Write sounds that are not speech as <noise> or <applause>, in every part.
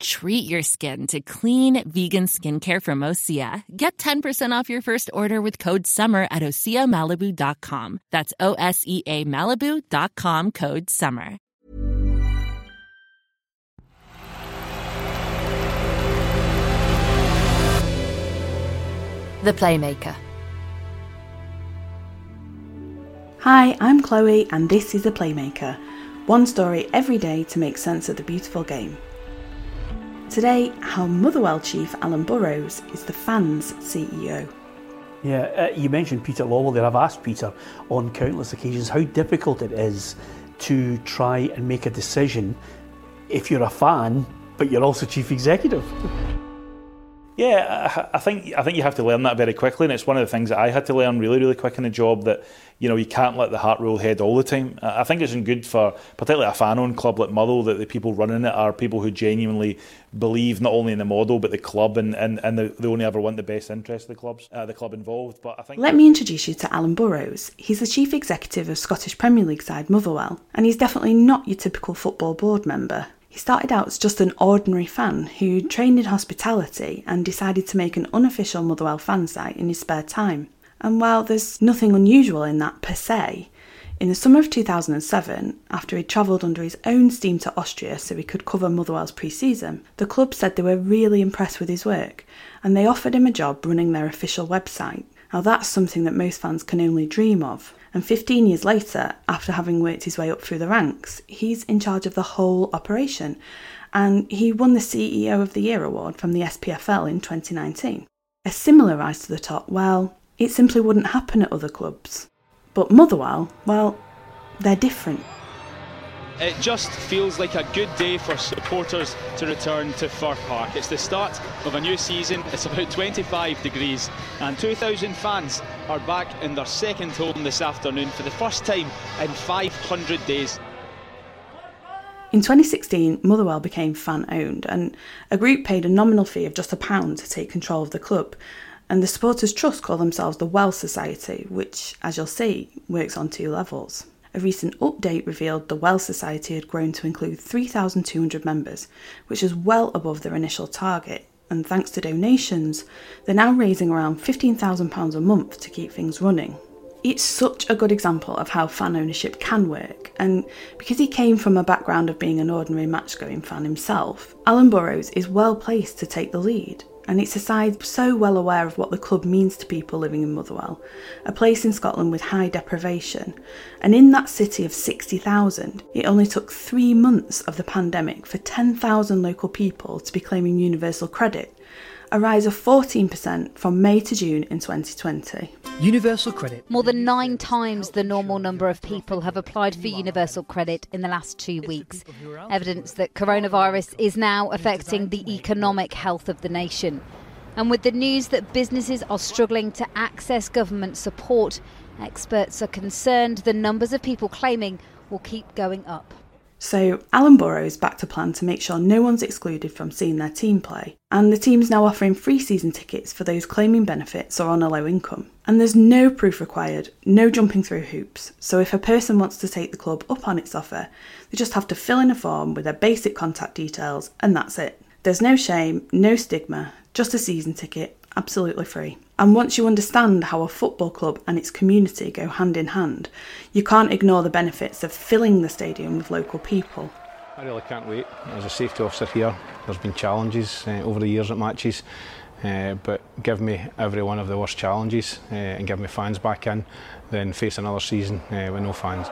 Treat your skin to clean vegan skincare from Osea. Get 10% off your first order with code SUMMER at OseaMalibu.com. That's O S E A Malibu.com code SUMMER. The Playmaker. Hi, I'm Chloe, and this is The Playmaker. One story every day to make sense of the beautiful game. Today, how Motherwell chief Alan Burrows is the fans' CEO. Yeah, uh, you mentioned Peter Lawwell there. I've asked Peter on countless occasions how difficult it is to try and make a decision if you're a fan, but you're also chief executive. <laughs> Yeah, I think I think you have to learn that very quickly, and it's one of the things that I had to learn really, really quick in the job. That you know you can't let the heart rule head all the time. I think it's good for particularly a fan-owned club like Motherwell that the people running it are people who genuinely believe not only in the model but the club, and and, and they only ever want the best interest of the clubs, uh, the club involved. But I think let me introduce you to Alan Burrows. He's the chief executive of Scottish Premier League side Motherwell, and he's definitely not your typical football board member. He started out as just an ordinary fan who trained in hospitality and decided to make an unofficial Motherwell fan site in his spare time. And while there's nothing unusual in that per se, in the summer of 2007, after he'd travelled under his own steam to Austria so he could cover Motherwell's pre season, the club said they were really impressed with his work and they offered him a job running their official website. Now, that's something that most fans can only dream of. And 15 years later, after having worked his way up through the ranks, he's in charge of the whole operation. And he won the CEO of the Year award from the SPFL in 2019. A similar rise to the top, well, it simply wouldn't happen at other clubs. But Motherwell, well, they're different. It just feels like a good day for supporters to return to Fir Park. It's the start of a new season. It's about 25 degrees, and 2,000 fans are back in their second home this afternoon for the first time in 500 days. In 2016, Motherwell became fan owned, and a group paid a nominal fee of just a pound to take control of the club. And the Supporters Trust call themselves the Well Society, which, as you'll see, works on two levels. A recent update revealed the Well Society had grown to include 3,200 members, which is well above their initial target. And thanks to donations, they're now raising around £15,000 a month to keep things running. It's such a good example of how fan ownership can work, and because he came from a background of being an ordinary match going fan himself, Alan Burrows is well placed to take the lead and it's a side so well aware of what the club means to people living in Motherwell, a place in Scotland with high deprivation. And in that city of 60,000, it only took three months of the pandemic for 10,000 local people to be claiming universal credit, a rise of 14% from May to June in 2020. Universal credit. More than nine times the normal number of people have applied for universal credit in the last two weeks. Evidence that coronavirus is now affecting the economic health of the nation. And with the news that businesses are struggling to access government support, experts are concerned the numbers of people claiming will keep going up. So, Alan Burrows backed a plan to make sure no one's excluded from seeing their team play, and the team's now offering free season tickets for those claiming benefits or on a low income. And there's no proof required, no jumping through hoops, so if a person wants to take the club up on its offer, they just have to fill in a form with their basic contact details, and that's it. There's no shame, no stigma, just a season ticket, absolutely free. And once you understand how a football club and its community go hand in hand, you can't ignore the benefits of filling the stadium with local people. I really can't wait. As a safety officer here, there's been challenges uh, over the years at matches, uh, but give me every one of the worst challenges uh, and give me fans back in, then face another season uh, with no fans.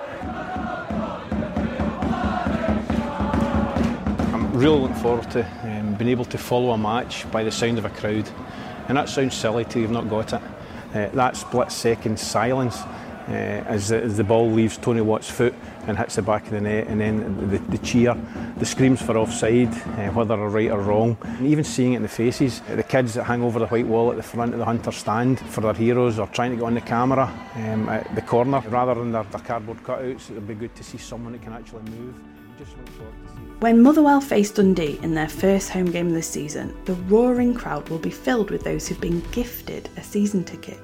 I'm really looking forward to um, being able to follow a match by the sound of a crowd. And that sounds silly till you've not got it. Uh, that split second silence uh, as, the, as, the, ball leaves Tony Watt's foot and hits the back of the net, and then the, the cheer, the screams for offside, uh, whether they're right or wrong. And even seeing it in the faces, the kids that hang over the white wall at the front of the Hunter stand for their heroes or trying to get on the camera um, at the corner, rather than their, their cardboard cutouts, it'd be good to see someone that can actually move. When Motherwell face Dundee in their first home game the season, the roaring crowd will be filled with those who've been gifted a season ticket.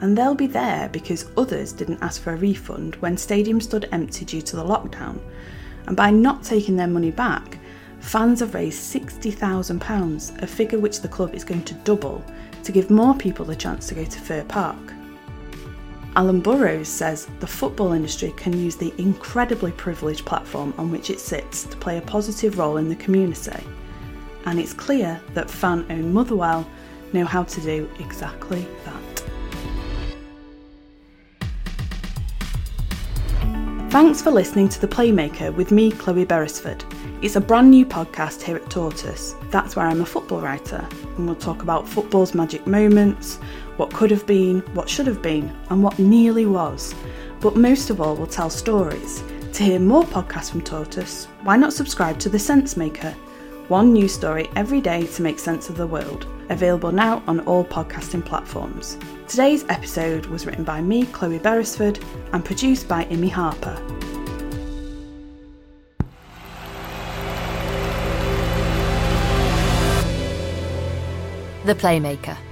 And they'll be there because others didn't ask for a refund when stadiums stood empty due to the lockdown. And by not taking their money back, fans have raised £60,000, a figure which the club is going to double to give more people the chance to go to Fir Park. Alan Burrows says the football industry can use the incredibly privileged platform on which it sits to play a positive role in the community. And it's clear that fan owned Motherwell know how to do exactly that. Thanks for listening to The Playmaker with me, Chloe Beresford. It's a brand new podcast here at Tortoise. That's where I'm a football writer, and we'll talk about football's magic moments, what could have been, what should have been, and what nearly was. But most of all, we'll tell stories. To hear more podcasts from Tortoise, why not subscribe to The Sensemaker? One news story every day to make sense of the world. Available now on all podcasting platforms. Today's episode was written by me, Chloe Beresford, and produced by Imi Harper. The Playmaker